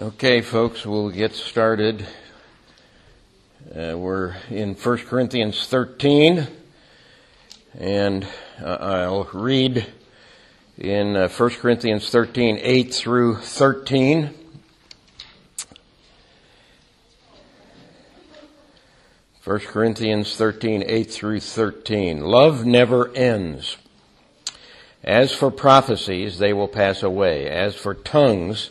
Okay, folks, we'll get started. Uh, we're in 1 Corinthians 13, and uh, I'll read in uh, 1 Corinthians 13, 8 through 13. First Corinthians 13, 8 through 13. Love never ends. As for prophecies, they will pass away. As for tongues,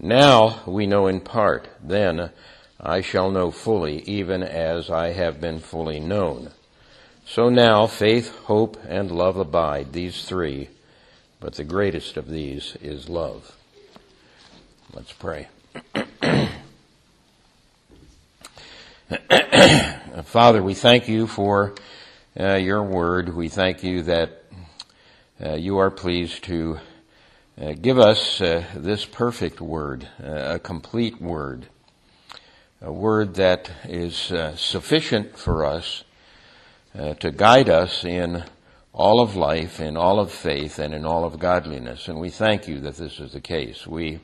Now we know in part, then I shall know fully, even as I have been fully known. So now faith, hope, and love abide, these three, but the greatest of these is love. Let's pray. Father, we thank you for uh, your word. We thank you that uh, you are pleased to uh, give us uh, this perfect word, uh, a complete word, a word that is uh, sufficient for us uh, to guide us in all of life, in all of faith, and in all of godliness. And we thank you that this is the case. We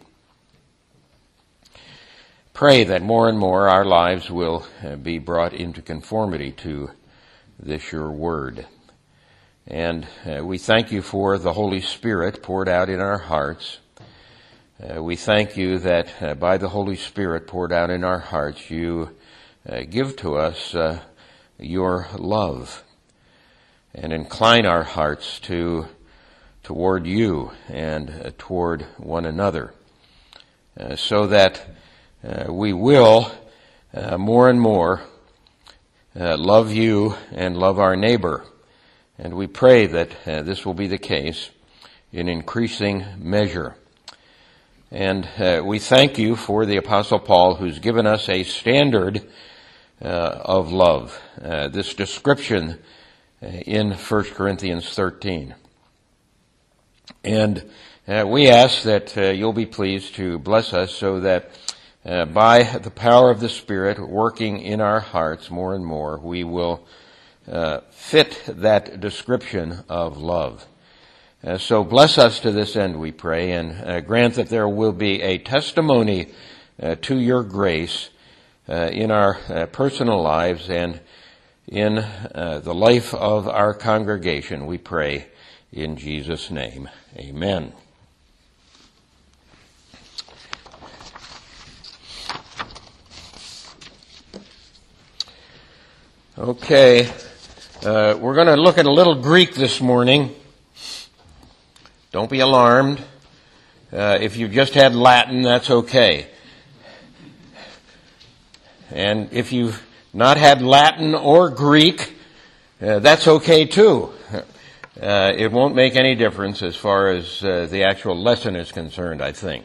pray that more and more our lives will uh, be brought into conformity to this your word. And uh, we thank you for the Holy Spirit poured out in our hearts. Uh, we thank you that uh, by the Holy Spirit poured out in our hearts, you uh, give to us uh, your love and incline our hearts to toward you and uh, toward one another, so that we will more and more love you and love our neighbor and we pray that uh, this will be the case in increasing measure. And uh, we thank you for the Apostle Paul who's given us a standard uh, of love, uh, this description uh, in 1 Corinthians 13. And uh, we ask that you'll be pleased to bless us so that by the power of the Spirit working in our hearts more and more, we will uh, fit that description of love. Uh, so bless us to this end, we pray, and uh, grant that there will be a testimony uh, to your grace uh, in our personal lives and in the life of our congregation, we pray in Jesus' name. Amen. Okay. Uh, we're going to look at a little Greek this morning. Don't be alarmed. Uh, if you've just had Latin, that's okay. And if you've not had Latin or Greek, uh, that's okay too. Uh, it won't make any difference as far as uh, the actual lesson is concerned, I think.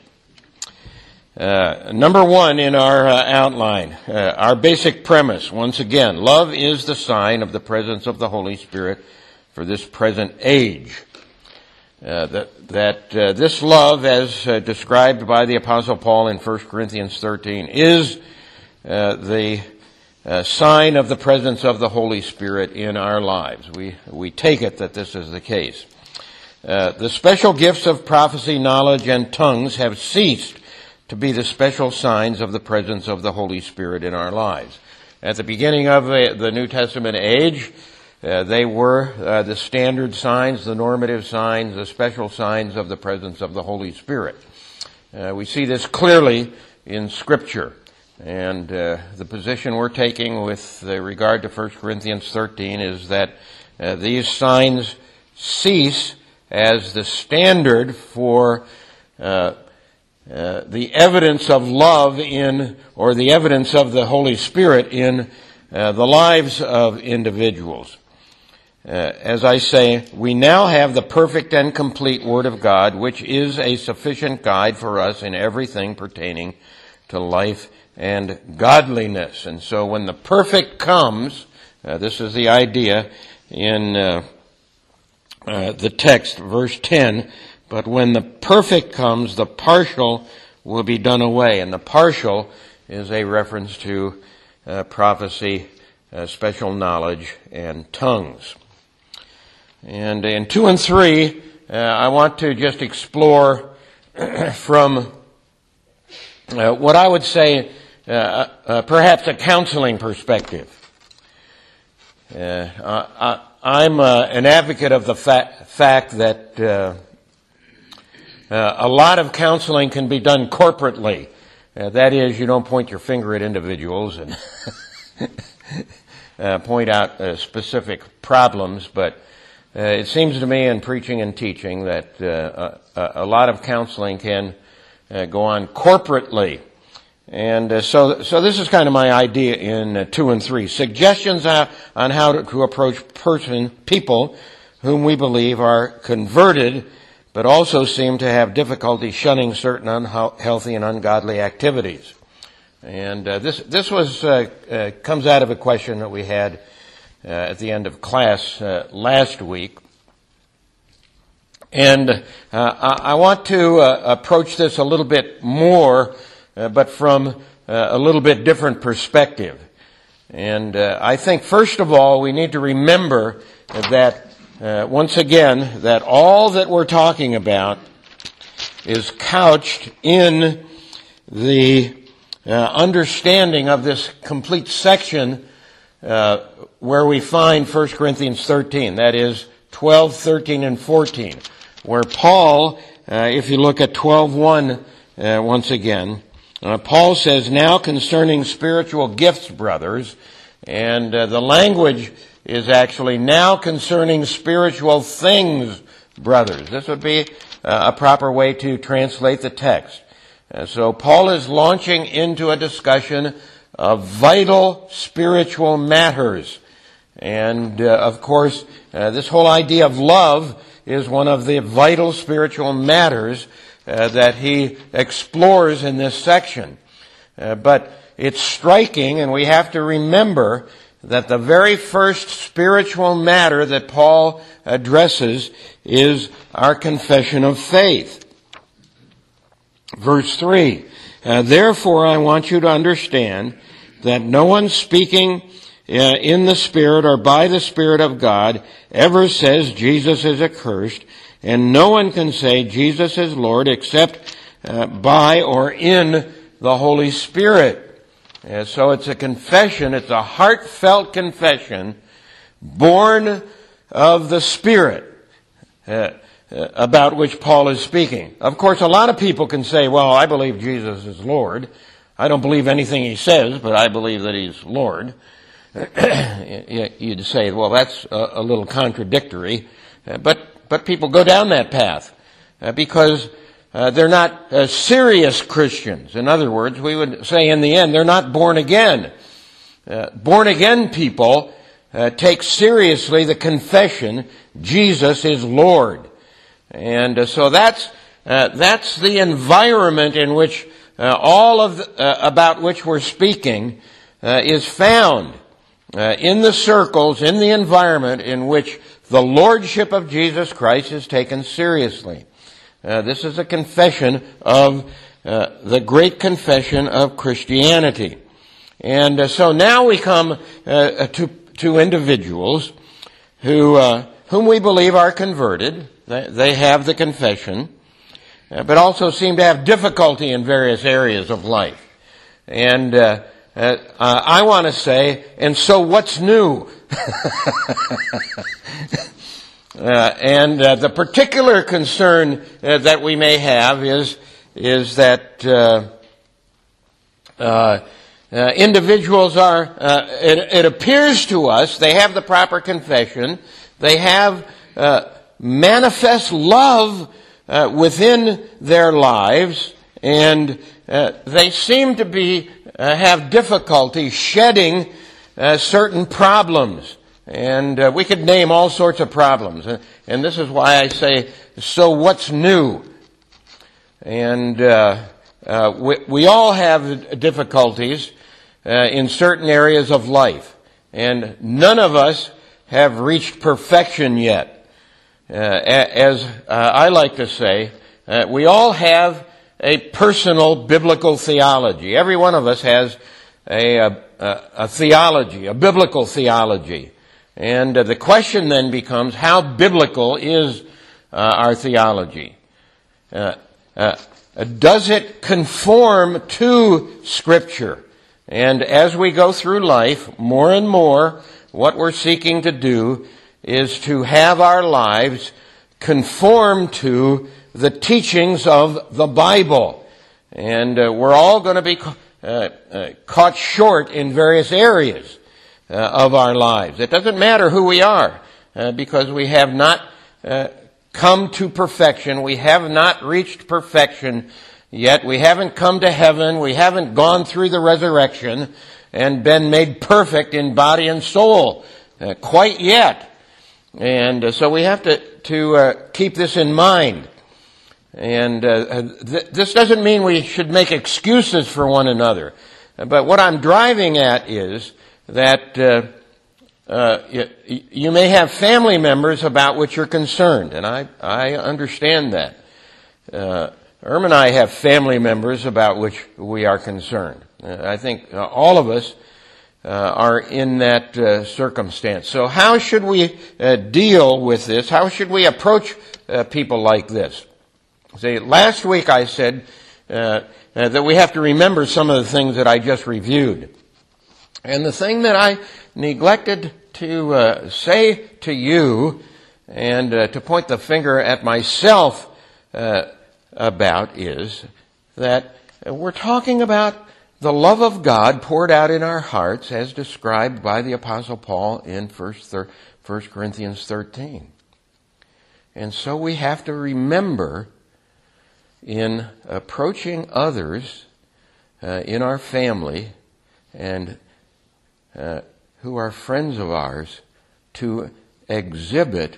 Uh, number one in our uh, outline, uh, our basic premise, once again, love is the sign of the presence of the Holy Spirit for this present age. Uh, that that uh, this love, as uh, described by the Apostle Paul in 1 Corinthians 13, is the sign of the presence of the Holy Spirit in our lives. We we take it that this is the case. the special gifts of prophecy, knowledge, and tongues have ceased to be the special signs of the presence of the Holy Spirit in our lives. At the beginning of the, New Testament age, uh, they were uh, the standard signs, the normative signs, the special signs of the presence of the Holy Spirit. Uh, we see this clearly in Scripture. And uh, the position we're taking with regard to 1 Corinthians 13 is that uh, these signs cease as the standard for uh, the evidence of love in, or the evidence of the Holy Spirit in uh, the lives of individuals. Uh, as I say, we now have the perfect and complete Word of God, which is a sufficient guide for us in everything pertaining to life and godliness. And so when the perfect comes, uh, this is the idea in uh, the text, verse 10, but when the perfect comes, the partial will be done away. And the partial is a reference to uh, prophecy, uh, special knowledge, and tongues. And in 2 and 3, uh, I want to just explore from uh, what I would say uh, uh, perhaps a counseling perspective. I, am an advocate of the fa- fact that a lot of counseling can be done corporately. that is, you don't point your finger at individuals and point out specific problems, but uh, it seems to me in preaching and teaching that uh, a, a, lot of counseling can uh, go on corporately. And uh, so, so this is kind of my idea in uh, two and three. Suggestions on how to, to approach person, people whom we believe are converted, but also seem to have difficulty shunning certain unhealthy and ungodly activities. And uh, this this was comes out of a question that we had uh, at the end of class uh, last week. And uh, I want to approach this a little bit more, but from a little bit different perspective. And I think, first of all, we need to remember that, once again, that all that we're talking about is couched in the uh, understanding of this complete section uh, where we find 1 Corinthians 13. That is 12, 13, and 14. Where Paul, uh, if you look at 12.1 uh, once again, uh, Paul says, Now concerning spiritual gifts, brothers, and uh, the language is actually now concerning spiritual things, brothers. This would be uh, a proper way to translate the text. so Paul is launching into a discussion of vital spiritual matters. And uh, of course, uh, this whole idea of love is one of the vital spiritual matters uh, that he explores in this section. Uh, but it's striking, and we have to remember that the very first spiritual matter that Paul addresses is our confession of faith. Verse 3. Uh, Therefore, I want you to understand that no one speaking uh, in the Spirit or by the Spirit of God ever says Jesus is accursed, and no one can say Jesus is Lord except uh, by or in the Holy Spirit. And so it's a confession, it's a heartfelt confession born of the Spirit. Uh, uh, about which Paul is speaking. Of course, a lot of people can say, well, I believe Jesus is Lord. I don't believe anything he says, but I believe that he's Lord. You'd say, well, that's a, little contradictory. Uh, but, but people go down that path uh, because uh, they're not uh, serious Christians. In other words, we would say in the end, they're not born again. Uh, born again people uh, take seriously the confession, Jesus is Lord. And so that's, that's the environment in which uh, all of uh, about which we're speaking uh, is found uh, in the circles, in the environment in which the lordship of Jesus Christ is taken seriously. Uh, this is a confession of uh, the great confession of Christianity. And so now we come to, to individuals who, whom we believe are converted. They, they have the confession. Uh, but also seem to have difficulty in various areas of life. And uh, uh, I want to say, and so what's new? Uh, and uh, the particular concern uh, that we may have is is that individuals are. It, it, appears to us they have the proper confession. They have manifest love uh, within their lives, and uh, they seem to be uh, have difficulty shedding uh, certain problems. And uh, we could name all sorts of problems. And this is why I say, so what's new? And uh, we, we, all have difficulties uh, in certain areas of life, and none of us have reached perfection yet. Uh, as uh, I like to say, uh, we all have a personal biblical theology. Every one of us has a, a, a theology, a biblical theology. And uh, the question then becomes, how biblical is uh, our theology? Uh, uh, does it conform to Scripture? And as we go through life, more and more, what we're seeking to do is to have our lives conform to the teachings of the Bible. And uh, we're all going to be uh, uh, caught short in various areas of our lives. It doesn't matter who we are, uh, because we have not uh, come to perfection. We have not reached perfection yet. We haven't come to heaven. We haven't gone through the resurrection and been made perfect in body and soul quite yet. And so we have to, to keep this in mind. And uh, th- this doesn't mean we should make excuses for one another. But what I'm driving at is that uh, uh, you, you, may have family members about which you're concerned, and I, I understand that. Uh, Erm and I have family members about which we are concerned. Uh, I think uh, all of us uh, are in that circumstance. So how should we deal with this? How should we approach people like this? See, last week I said that we have to remember some of the things that I just reviewed. And the thing that I neglected to uh, say to you and uh, to point the finger at myself uh, about is that we're talking about the love of God poured out in our hearts as described by the apostle Paul in 1 Corinthians 13. And so we have to remember in approaching others uh, in our family and uh, who are friends of ours to exhibit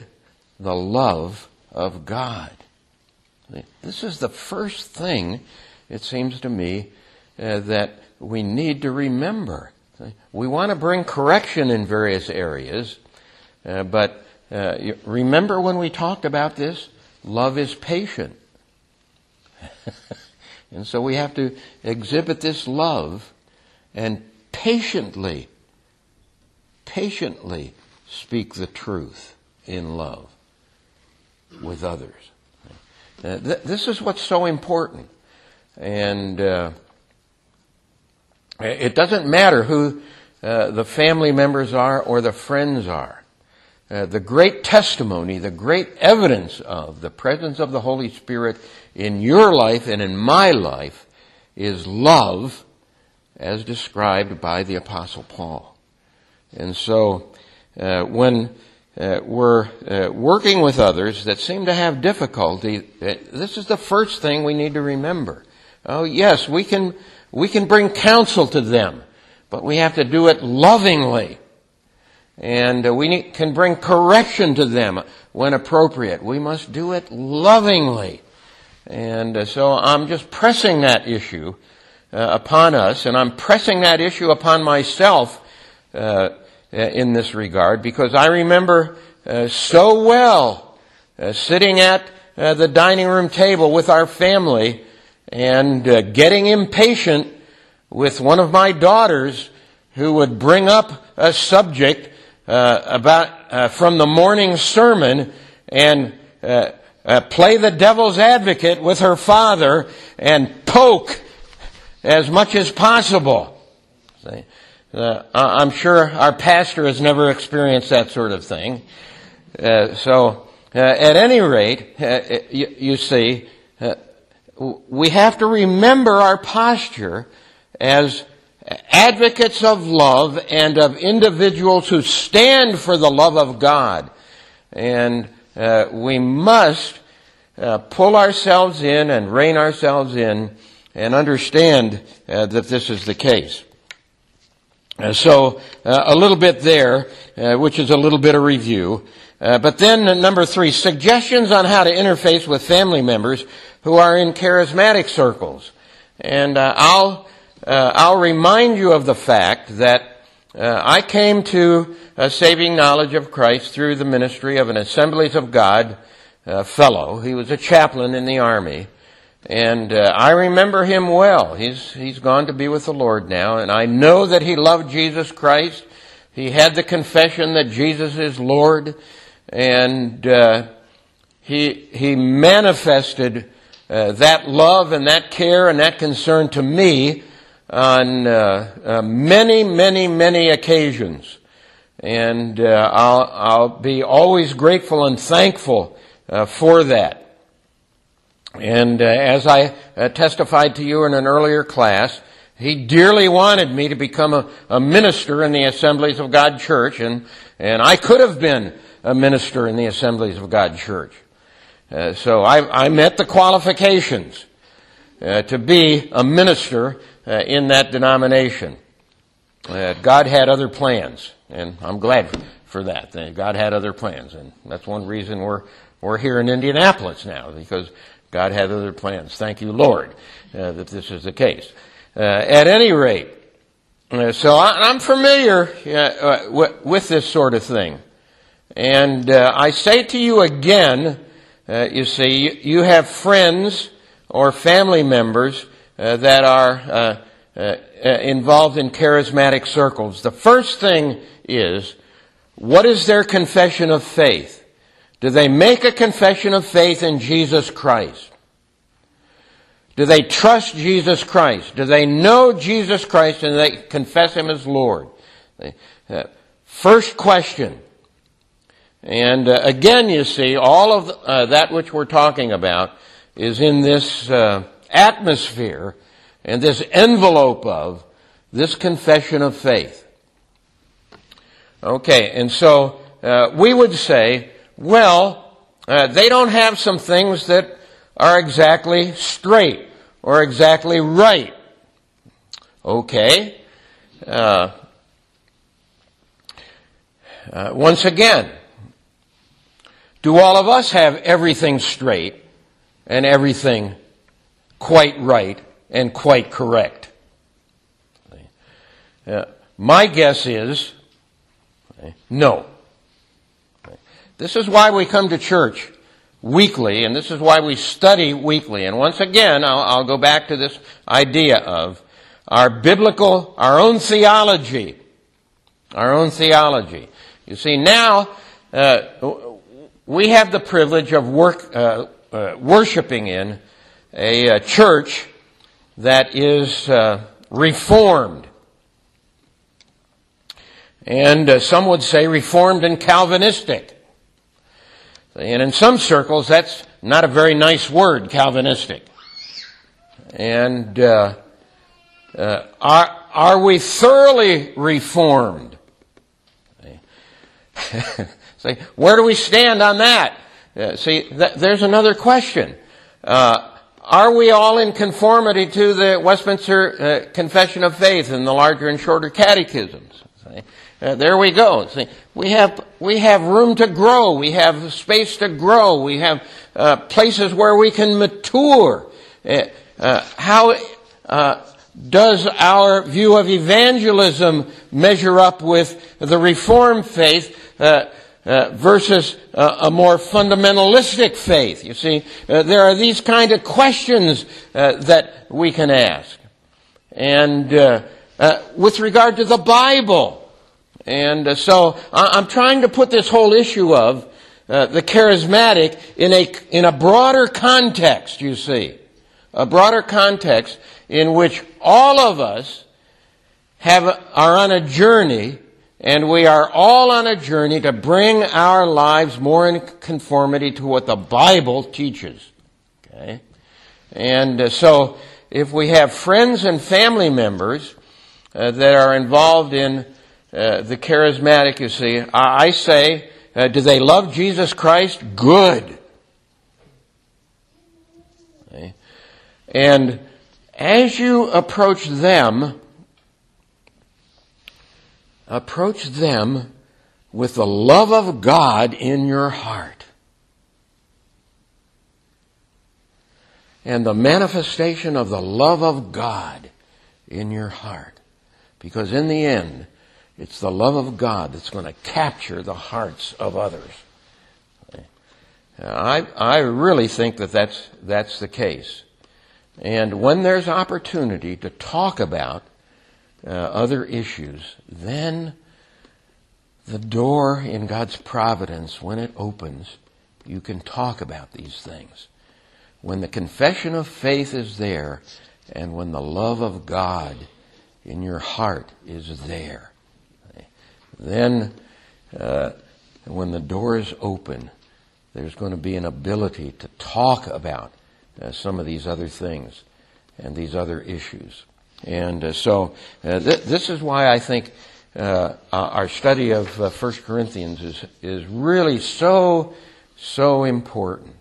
the love of God. This is the first thing, it seems to me, uh, that we need to remember. We want to bring correction in various areas, uh, but uh, remember when we talked about this? Love is patient. and so we have to exhibit this love and patiently, patiently speak the truth in love with others. Th- this is what's so important. And uh, it doesn't matter who uh, the family members are or the friends are. Uh, the great testimony, the great evidence of the presence of the Holy Spirit in your life and in my life is love as described by the apostle Paul. And so, uh, when uh, we're uh, working with others that seem to have difficulty, uh, this is the first thing we need to remember. Oh yes, we can, we can bring counsel to them, but we have to do it lovingly. And uh, we need, can bring correction to them when appropriate. We must do it lovingly. And uh, so I'm just pressing that issue upon us, and I'm pressing that issue upon myself uh, in this regard because I remember uh, so well uh, sitting at the dining room table with our family and getting impatient with one of my daughters who would bring up a subject uh, about uh, from the morning sermon and uh, uh, play the devil's advocate with her father and poke as much as possible. See? Uh, I'm sure our pastor has never experienced that sort of thing. Uh, so, at any rate, you, you, see, we have to remember our posture as advocates of love and of individuals who stand for the love of God. And uh, we must uh, pull ourselves in and rein ourselves in and understand uh, that this is the case. Uh, so, uh, a little bit there, uh, which is a little bit of review. but then number three, suggestions on how to interface with family members who are in charismatic circles. And uh, I'll, uh, I'll remind you of the fact that uh, I came to a saving knowledge of Christ through the ministry of an Assemblies of God uh, fellow. He was a chaplain in the army. And uh, I remember him well. He's, he's gone to be with the Lord now. And I know that he loved Jesus Christ. He had the confession that Jesus is Lord. And uh, he, he manifested uh, that love and that care and that concern to me on uh, uh, many, many, many occasions. And uh, I'll, I'll be always grateful and thankful for that. And uh, as I uh, testified to you in an earlier class, he dearly wanted me to become a, a, minister in the Assemblies of God Church, and, and I could have been a minister in the Assemblies of God Church. Uh, so I, I, met the qualifications uh, to be a minister uh, in that denomination. God had other plans, and I'm glad for that. God had other plans, and that's one reason we're we're here in Indianapolis now because God had other plans. Thank you, Lord, uh, that this is the case. Uh, at any rate, uh, so I, am familiar uh, with, with, this sort of thing. And uh, I say to you again, uh, you see, you have friends or family members that are involved in charismatic circles. The first thing is, what is their confession of faith? Do they make a confession of faith in Jesus Christ? Do they trust Jesus Christ? Do they know Jesus Christ and they confess Him as Lord? Uh, first question. And uh, again, you see, all of uh, that which we're talking about is in this atmosphere and this envelope of this confession of faith. Okay, and so we would say well, uh, they don't have some things that are exactly straight or exactly right. Okay. Uh, uh, once again, do all of us have everything straight and everything quite right and quite correct? Uh, my guess is no. This is why we come to church weekly, and this is why we study weekly. And once again, I'll, I'll go back to this idea of our biblical, our own theology. Our own theology. You see, now, uh, we have the privilege of work, uh, uh, worshiping in a, a, church that is uh, reformed. And uh, some would say reformed and Calvinistic. And in some circles, that's not a very nice word, Calvinistic. And uh, uh, are, are we thoroughly reformed? See, where do we stand on that? Uh, see, th- there's another question. Uh, are we all in conformity to the Westminster uh, Confession of Faith and the larger and shorter catechisms? See? Uh, there we go. See, we have we have room to grow. We have space to grow. We have uh, places where we can mature. Uh, uh how uh, does our view of evangelism measure up with the Reformed faith? Uh, versus a more fundamentalistic faith. You see, there are these kind of questions that we can ask. And with regard to the Bible, and uh, so I'm trying to put this whole issue of uh, the charismatic in a, in a broader context, you see. A broader context in which all of us have, are on a journey and we are all on a journey to bring our lives more in conformity to what the Bible teaches. Okay? And uh, so, if we have friends and family members uh, that are involved in uh, the charismatic, you see, I, I say, uh, do they love Jesus Christ? Good. Okay. And as you approach them, approach them with the love of God in your heart. and the manifestation of the love of God in your heart. Because in the end, it's the love of God that's going to capture the hearts of others. I, I really think that that's, that's the case. And when there's opportunity to talk about uh, other issues, then the door in God's providence, when it opens, you can talk about these things. When the confession of faith is there, and when the love of God in your heart is there, then uh, when the door is open, there's going to be an ability to talk about uh, some of these other things and these other issues. And uh, so uh, th- this is why I think uh, our study of uh, 1 Corinthians is, is really so, so important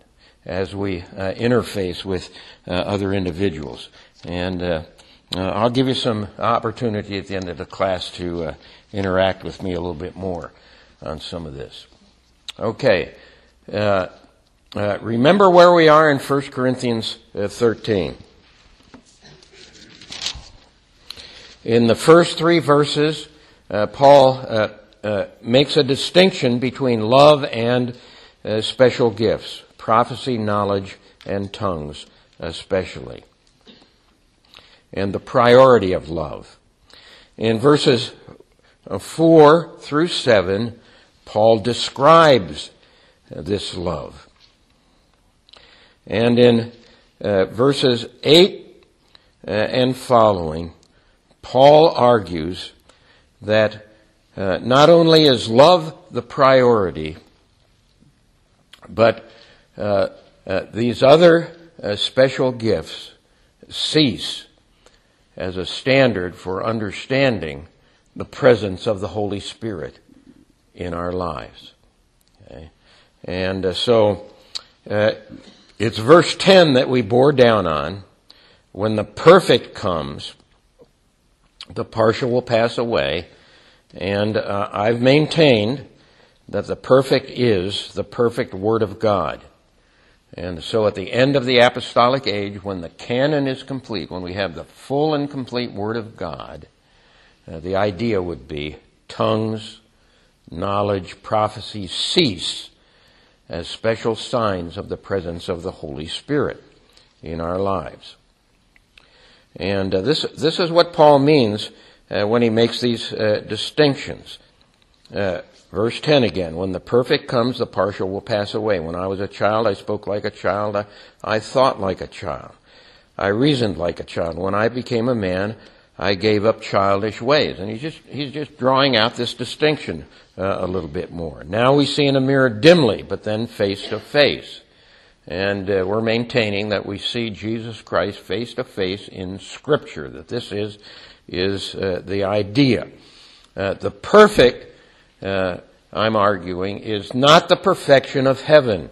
as we interface with other individuals. And uh, I'll give you some opportunity at the end of the class to interact with me a little bit more on some of this. Okay. remember where we are in 1 Corinthians 13. In the first three verses, uh, Paul uh, uh, makes a distinction between love and uh, special gifts, prophecy, knowledge, and tongues, especially, and the priority of love. In verses uh, 4 through 7, Paul describes this love. And in uh, verses 8 and following, Paul argues that uh, not only is love the priority, but uh, uh, these other uh, special gifts cease as a standard for understanding the presence of the Holy Spirit in our lives. Okay? And uh, so uh, it's verse 10 that we bore down on. When the perfect comes, the partial will pass away. And uh, I've maintained that the perfect is the perfect Word of God. And so at the end of the apostolic age, when the canon is complete, when we have the full and complete Word of God, uh, the idea would be tongues, knowledge, prophecy cease as special signs of the presence of the Holy Spirit in our lives. And uh, this, this is what Paul means uh, when he makes these uh, distinctions. Verse 10 again, when the perfect comes, the partial will pass away. When I was a child, I spoke like a child. I, I thought like a child. I reasoned like a child. When I became a man, I gave up childish ways. And he's just, he's just drawing out this distinction uh, a little bit more. Now we see in a mirror dimly, but then face to face. And uh, we're maintaining that we see Jesus Christ face to face in Scripture, that this is, is uh, the idea. Uh, the perfect, uh, I'm arguing, is not the perfection of heaven,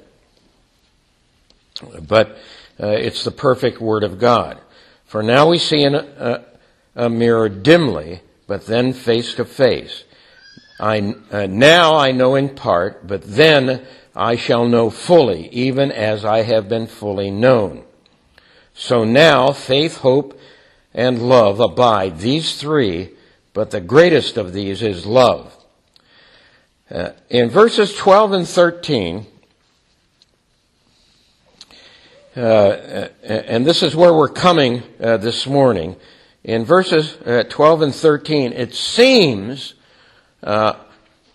but uh, it's the perfect Word of God. For now we see in a, a mirror dimly, but then face to face. I, uh, now I know in part, but then I shall know fully, even as I have been fully known. So now faith, hope, and love abide, these three, but the greatest of these is love. Uh, in verses 12 and 13, uh, uh, and this is where we're coming uh, this morning. In verses uh, 12 and 13, it seems uh,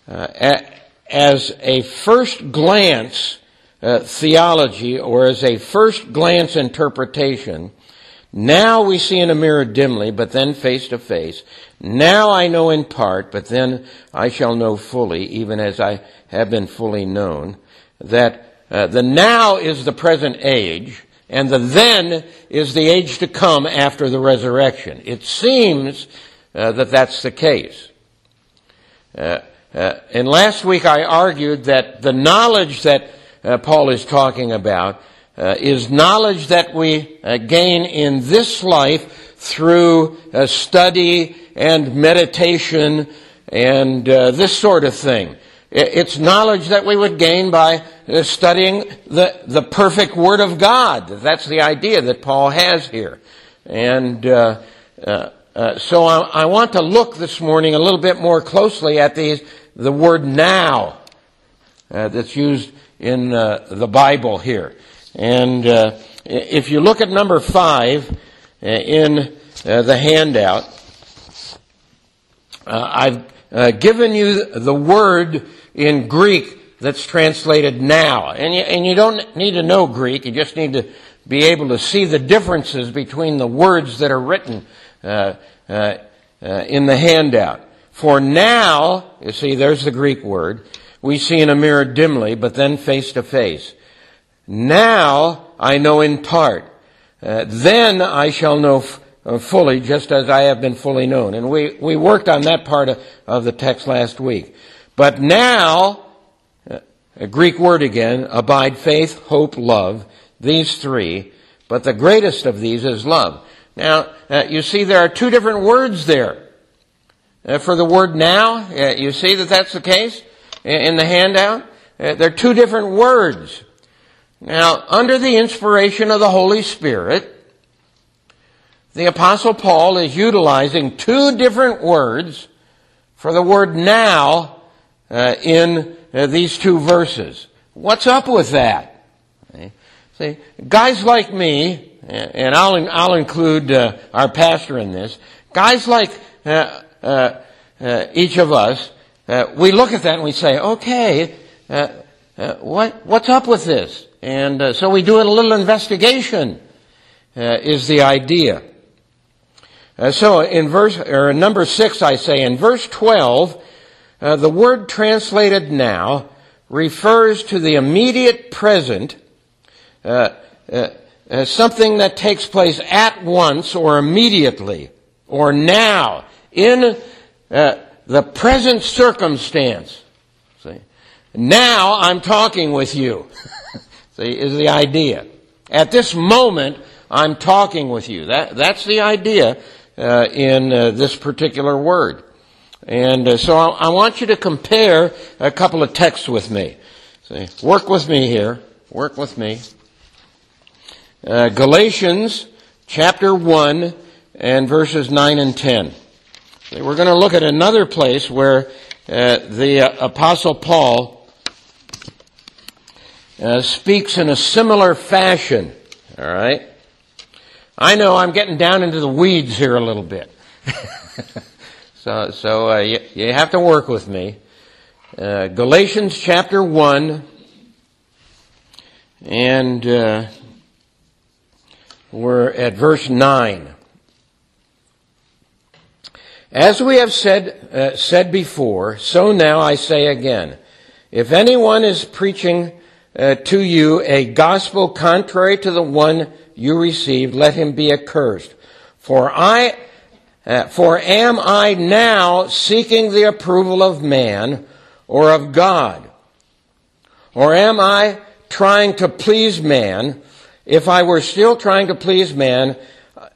at, as a first glance uh, theology or as a first glance interpretation. Now we see in a mirror dimly, but then face to face. Now I know in part, but then I shall know fully, even as I have been fully known. That uh, the now is the present age, and the then is the age to come after the resurrection. It seems uh, that that's the case. Uh, uh, and last week I argued that the knowledge that uh, Paul is talking about uh, is knowledge that we uh, gain in this life through uh, study and meditation and uh, this sort of thing. It's knowledge that we would gain by uh, studying the, the perfect Word of God. That's the idea that Paul has here. And uh, so I, I, want to look this morning a little bit more closely at these, the word now uh, that's used in uh, the Bible here. And if you look at number five in the handout, I've given you the word in Greek that's translated now. And you, and you don't need to know Greek, you just need to be able to see the differences between the words that are written uh, uh, uh, in the handout. For now, you see, there's the Greek word, we see in a mirror dimly, but then face to face. Now I know in part. Uh, then I shall know f- uh, fully, just as I have been fully known. And we, we worked on that part of, of the text last week. But now, a Greek word again, abide faith, hope, love, these three, but the greatest of these is love. Now, uh, you see there are two different words there. Uh, for the word now, uh, you see that that's the case in the handout? Uh, there are two different words. Now, under the inspiration of the Holy Spirit, the Apostle Paul is utilizing two different words for the word now uh, in uh, these two verses. What's up with that? See, guys like me, and I'll, I'll include uh, our pastor in this, guys like uh, uh, uh each of us, we look at that and we say, okay, what, what's up with this? And so we do a little investigation, is the idea. so in verse, or number six, I say, in verse 12, uh, the word translated now refers to the immediate present, uh, uh, uh, something that takes place at once or immediately or now in uh, the present circumstance. See? Now I'm talking with you. See, is the idea. At this moment, I'm talking with you. That, that's the idea uh, in this particular word. And uh, so I, I, want you to compare a couple of texts with me. See, work with me here. Work with me. Uh, Galatians chapter 1 and verses 9 and 10. See, we're going to look at another place where uh, the uh, apostle Paul uh, speaks in a similar fashion. All right. I know I'm getting down into the weeds here a little bit. So, so uh, you, you, have to work with me. Uh, Galatians chapter 1, and uh, we're at verse 9. As we have said, uh, said before, so now I say again. If anyone is preaching uh, to you a gospel contrary to the one you received, let him be accursed. For I uh, for am I now seeking the approval of man or of God? Or am I trying to please man? If I were still trying to please man,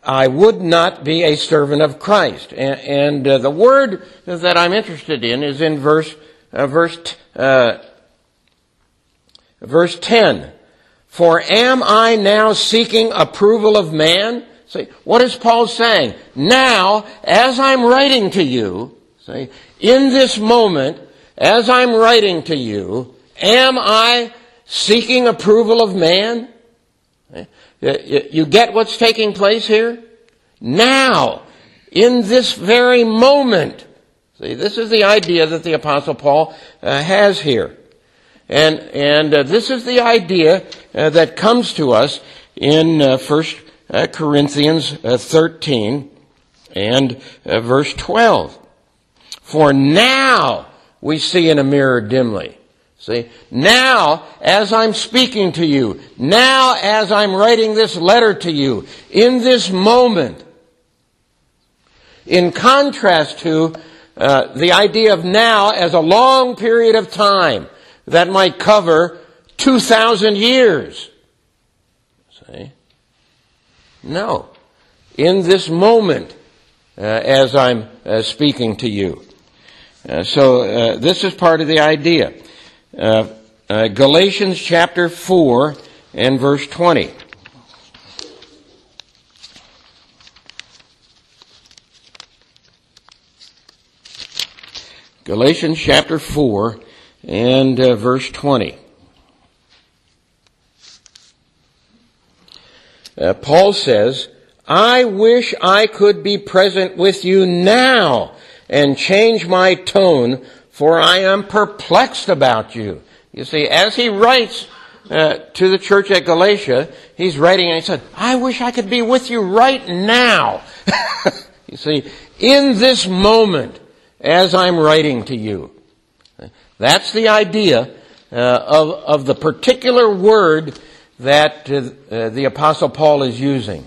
I would not be a servant of Christ. And, and uh, the word that I'm interested in is in verse uh, verse uh, verse ten. For am I now seeking approval of man? See, what is Paul saying? Now, as I'm writing to you, see, in this moment, as I'm writing to you, am I seeking approval of man? You get what's taking place here? Now, in this very moment. See, this is the idea that the apostle Paul uh, has here. And, and uh, this is the idea uh, that comes to us in uh, First uh, Corinthians uh, 13 and uh, verse 12. For now we see in a mirror dimly. See, now as I'm speaking to you, now as I'm writing this letter to you, in this moment, in contrast to uh, the idea of now as a long period of time that might cover 2,000 years. See? No. In this moment, uh, as I'm uh, speaking to you. Uh, so uh, this is part of the idea. Uh, uh Galatians chapter 4 and verse 20. Galatians chapter 4 and uh, verse 20. Uh, Paul says, I wish I could be present with you now and change my tone, for I am perplexed about you. You see, as he writes uh, to the church at Galatia, he's writing and he said, I wish I could be with you right now. you see, in this moment, as I'm writing to you. That's the idea uh, of, of the particular word that uh, uh, the Apostle Paul is using.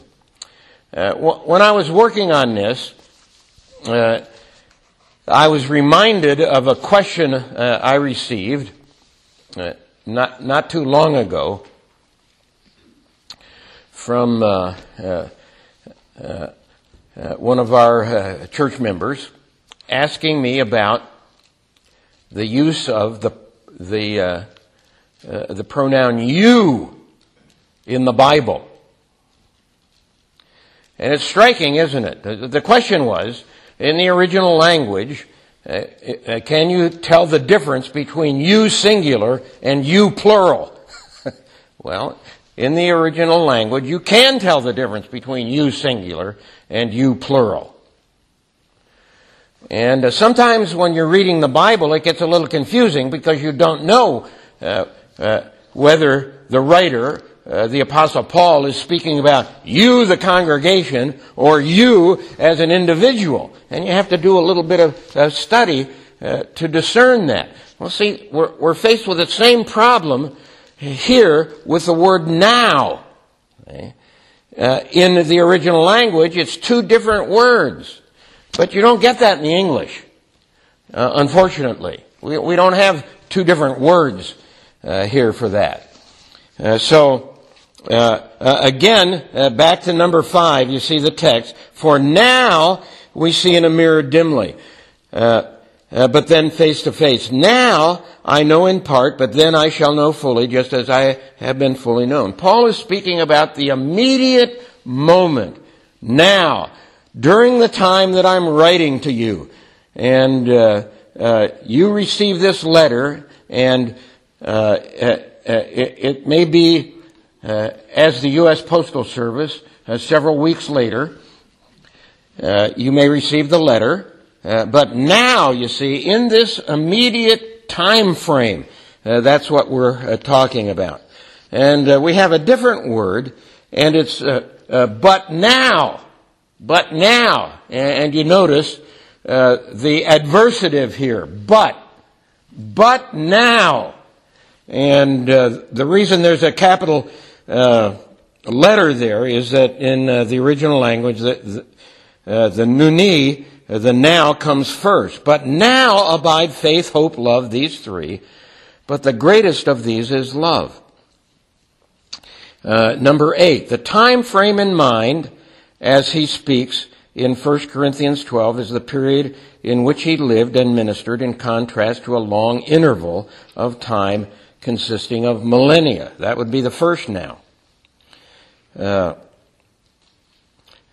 Uh, when I was working on this, uh, I was reminded of a question uh, I received not not too long ago from one of our church members, asking me about the use of the the the pronoun you in the Bible. And it's striking, isn't it? The, the question was, in the original language, uh, uh, can you tell the difference between you singular and you plural? well, in the original language, you can tell the difference between you singular and you plural. And uh, sometimes when you're reading the Bible, it gets a little confusing because you don't know uh, uh whether the writer uh, the apostle Paul is speaking about you, the congregation, or you as an individual. And you have to do a little bit of study uh, to discern that. Well, see, we're, we're, faced with the same problem here with the word now. Okay? Uh, in the original language, it's two different words. But you don't get that in the English, uh, unfortunately. We, we don't have two different words here for that. so, uh, uh, again, uh, back to number five, you see the text. For now we see in a mirror dimly, uh, uh, but then face to face. Now I know in part, but then I shall know fully, just as I have been fully known. Paul is speaking about the immediate moment. Now, during the time that I'm writing to you, and uh, you receive this letter, and it, it may be uh, as the U.S. Postal Service, uh, several weeks later, uh, you may receive the letter. Uh, but now, you see, in this immediate time frame, uh, that's what we're uh, talking about. And we have a different word, and it's but now. But now. And, you notice the adversative here. But. But now. And the reason there's a capital uh, letter there is that in uh, the original language, the, the, uh, the nuni, uh, the now comes first. But now abide faith, hope, love, these three. But the greatest of these is love. Uh, number eight, the time frame in mind as he speaks in 1 Corinthians 12 is the period in which he lived and ministered in contrast to a long interval of time consisting of millennia. That would be the first now. Uh,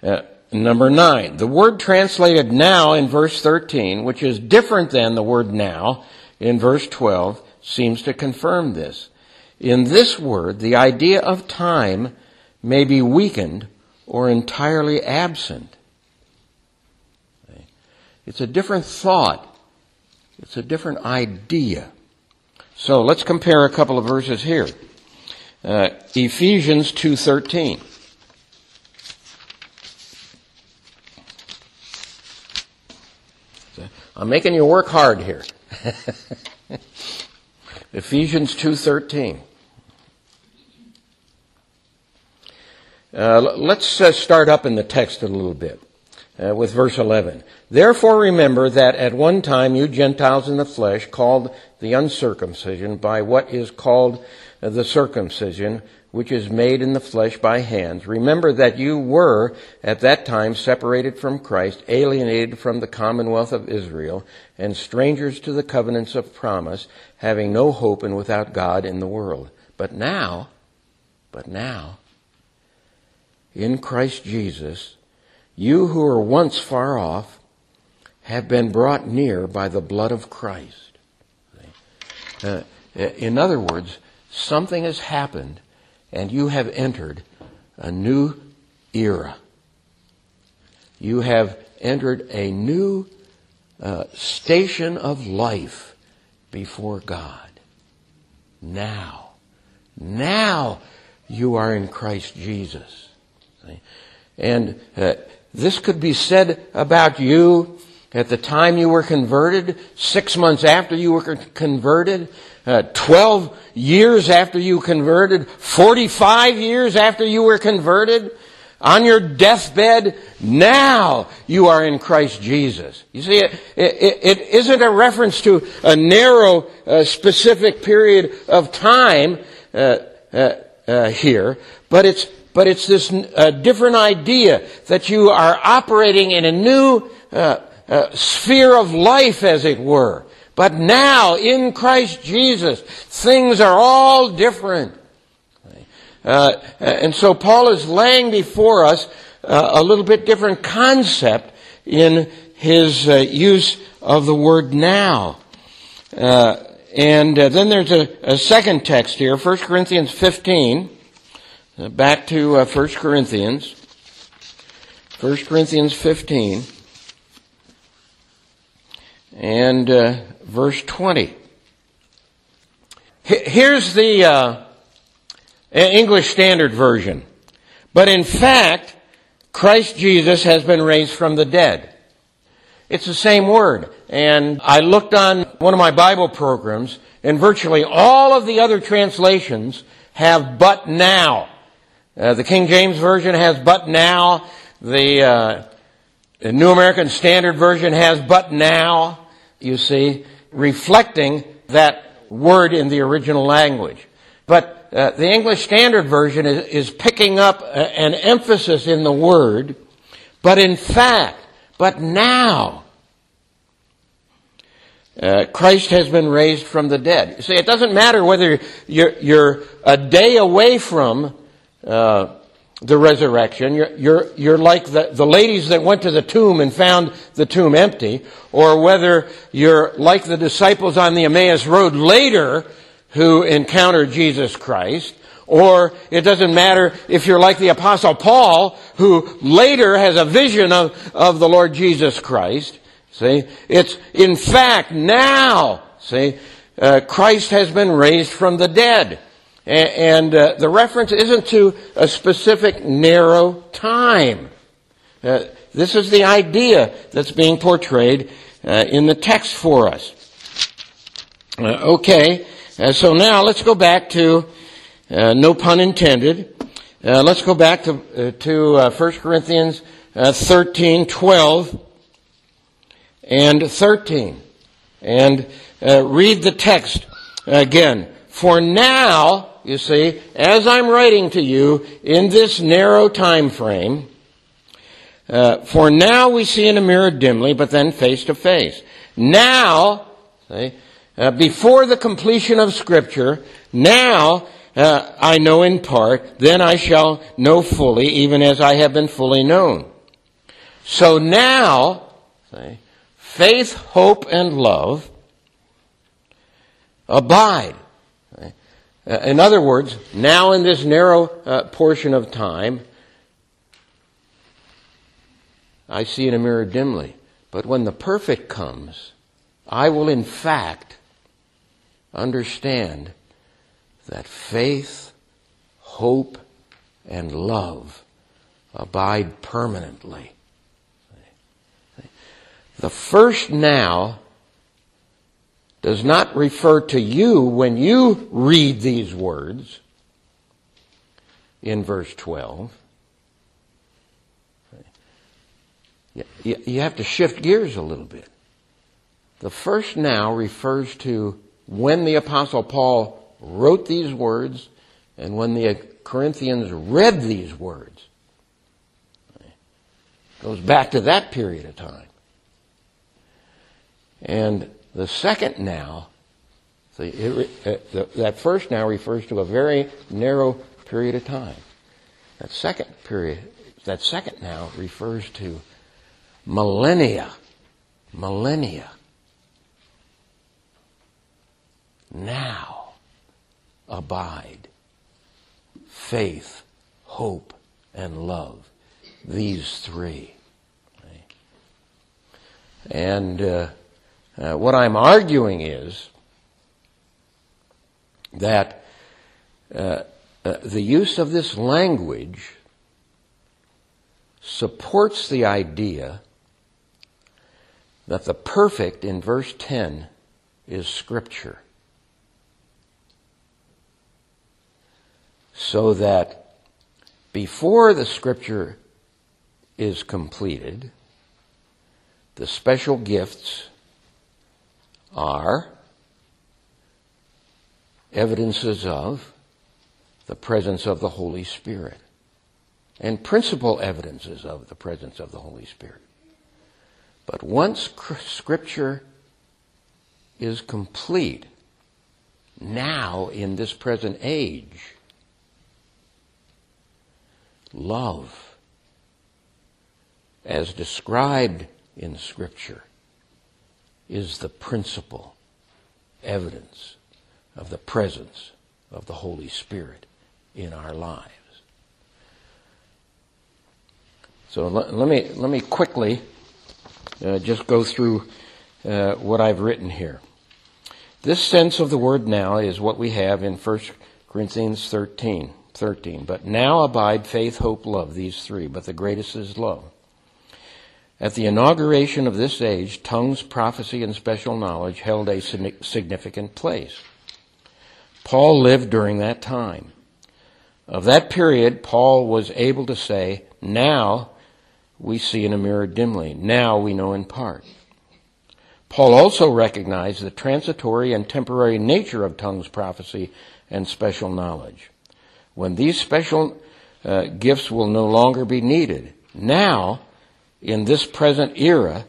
uh, number nine, the word translated now in verse 13, which is different than the word now in verse 12, seems to confirm this. In this word, the idea of time may be weakened or entirely absent. It's a different thought. It's a different idea. So let's compare a couple of verses here. Uh, Ephesians 2.13. I'm making you work hard here. Ephesians 2.13. Uh, let's uh, start up in the text a little bit uh, with verse 11. Therefore remember that at one time you Gentiles in the flesh called the uncircumcision by what is called the circumcision, which is made in the flesh by hands. Remember that you were at that time separated from Christ, alienated from the commonwealth of Israel, and strangers to the covenants of promise, having no hope and without God in the world. But now, but now, in Christ Jesus, you who were once far off have been brought near by the blood of Christ. Uh, in other words, something has happened and you have entered a new era. You have entered a new uh, station of life before God. Now, now you are in Christ Jesus. And uh, this could be said about you at the time you were converted, six months after you were converted, uh, 12 years after you converted, 45 years after you were converted, on your deathbed, now you are in Christ Jesus. You see, it, it, it isn't a reference to a narrow, uh, specific period of time uh, uh, uh here, but it's but it's this uh, different idea that you are operating in a new sphere of life, as it were. But now, in Christ Jesus, things are all different. Uh, and so Paul is laying before us uh, a little bit different concept in his uh, use of the word now. Uh, and uh, then there's a, a, second text here, 1 Corinthians 15. Uh, back to 1 Corinthians. 1 Corinthians 15. And verse 20. Here's the uh, English Standard Version. But in fact, Christ Jesus has been raised from the dead. It's the same word. And I looked on one of my Bible programs, and virtually all of the other translations have but now. Uh, the King James Version has but now. The, uh, the New American Standard Version has but now, you see reflecting that word in the original language. But uh, the English Standard Version is, is picking up a, an emphasis in the word, but in fact, but now, uh, Christ has been raised from the dead. You see, it doesn't matter whether you're, you're a day away from uh, the resurrection. You're, you're, you're like the, the ladies that went to the tomb and found the tomb empty, or whether you're like the disciples on the Emmaus Road later who encountered Jesus Christ, or it doesn't matter if you're like the Apostle Paul, who later has a vision of, of the Lord Jesus Christ. See? It's, in fact, now, see, uh, Christ has been raised from the dead. And, uh, the reference isn't to a specific narrow time. Uh, this is the idea that's being portrayed uh, in the text for us. Uh, okay, uh, so now let's go back to, uh, no pun intended, let's go back to, to 1 Corinthians 13, 12, and 13. And read the text again. For now, you see, as I'm writing to you in this narrow time frame, uh, for now we see in a mirror dimly, but then face to face. Now, see, uh, before the completion of Scripture, now uh, I know in part, then I shall know fully, even as I have been fully known. So now, see, faith, hope, and love abide. Uh, in other words, now in this narrow uh, portion of time, I see in a mirror dimly. But when the perfect comes, I will in fact understand that faith, hope, and love abide permanently. The first now does not refer to you when you read these words in verse 12. You have to shift gears a little bit. The first now refers to when the Apostle Paul wrote these words And when the Corinthians read these words, goes back to that period of time. And the second now, the, uh, the, that first now refers to a very narrow period of time. That second period, that second now refers to millennia. Millennia. Now abide faith, hope, and love. These three. And uh, uh, what I'm arguing is that uh, uh, the use of this language supports the idea that the perfect in verse 10 is Scripture. So that before the Scripture is completed, the special gifts are evidences of the presence of the Holy Spirit and principal evidences of the presence of the Holy Spirit. But once Scripture is complete, now in this present age, love, as described in Scripture, is the principal evidence of the presence of the Holy Spirit in our lives. So let, let me let me quickly uh, just go through uh, what I've written here. This sense of the word now is what we have in 1 Corinthians 13, 13. But now abide faith, hope, love, these three, but the greatest is love. At the inauguration of this age, tongues, prophecy, and special knowledge held a significant place. Paul lived during that time. Of that period, Paul was able to say, Now we see in a mirror dimly, now we know in part. Paul also recognized the transitory and temporary nature of tongues, prophecy, and special knowledge. When these special uh, gifts will no longer be needed, now, in this present era,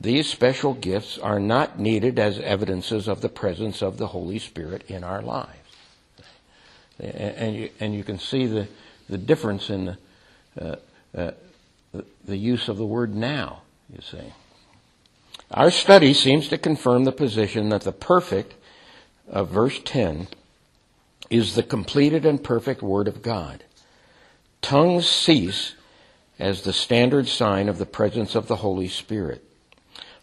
these special gifts are not needed as evidences of the presence of the Holy Spirit in our lives. And you, and you can see the, the difference in the, uh, uh, the, use of the word now, you see. Our study seems to confirm the position that the perfect of verse 10 is the completed and perfect Word of God. Tongues cease as the standard sign of the presence of the Holy Spirit.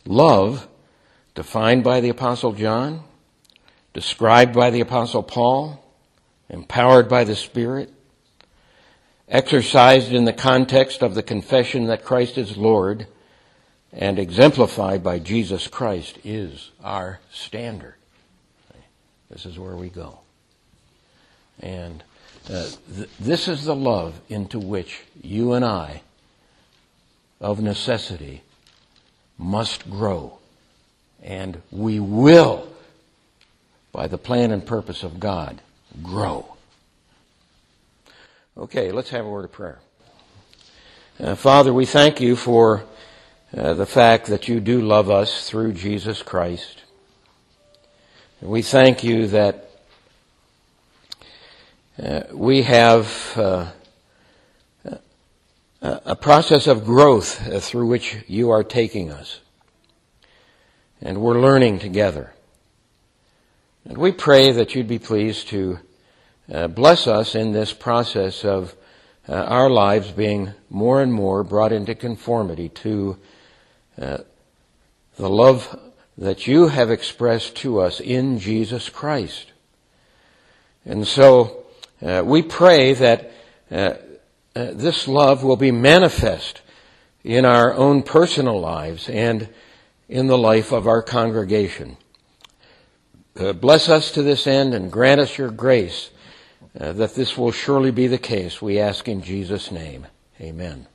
Love, defined by the Apostle John, described by the Apostle Paul, empowered by the Spirit, exercised in the context of the confession that Christ is Lord, and exemplified by Jesus Christ is our standard. This is where we go. And uh, th- this is the love into which you and I, of necessity, must grow. And we will, by the plan and purpose of God, grow. Okay, let's have a word of prayer. Uh, Father, we thank you for uh, the fact that you do love us through Jesus Christ. We thank you that uh, we have uh, a process of growth uh, through which you are taking us. And we're learning together. And we pray that you'd be pleased to uh, bless us in this process of uh, our lives being more and more brought into conformity to the love that you have expressed to us in Jesus Christ. And so we pray that uh, this love will be manifest in our own personal lives and in the life of our congregation. Uh, bless us to this end and grant us your grace uh, that this will surely be the case. We ask in Jesus' name. Amen.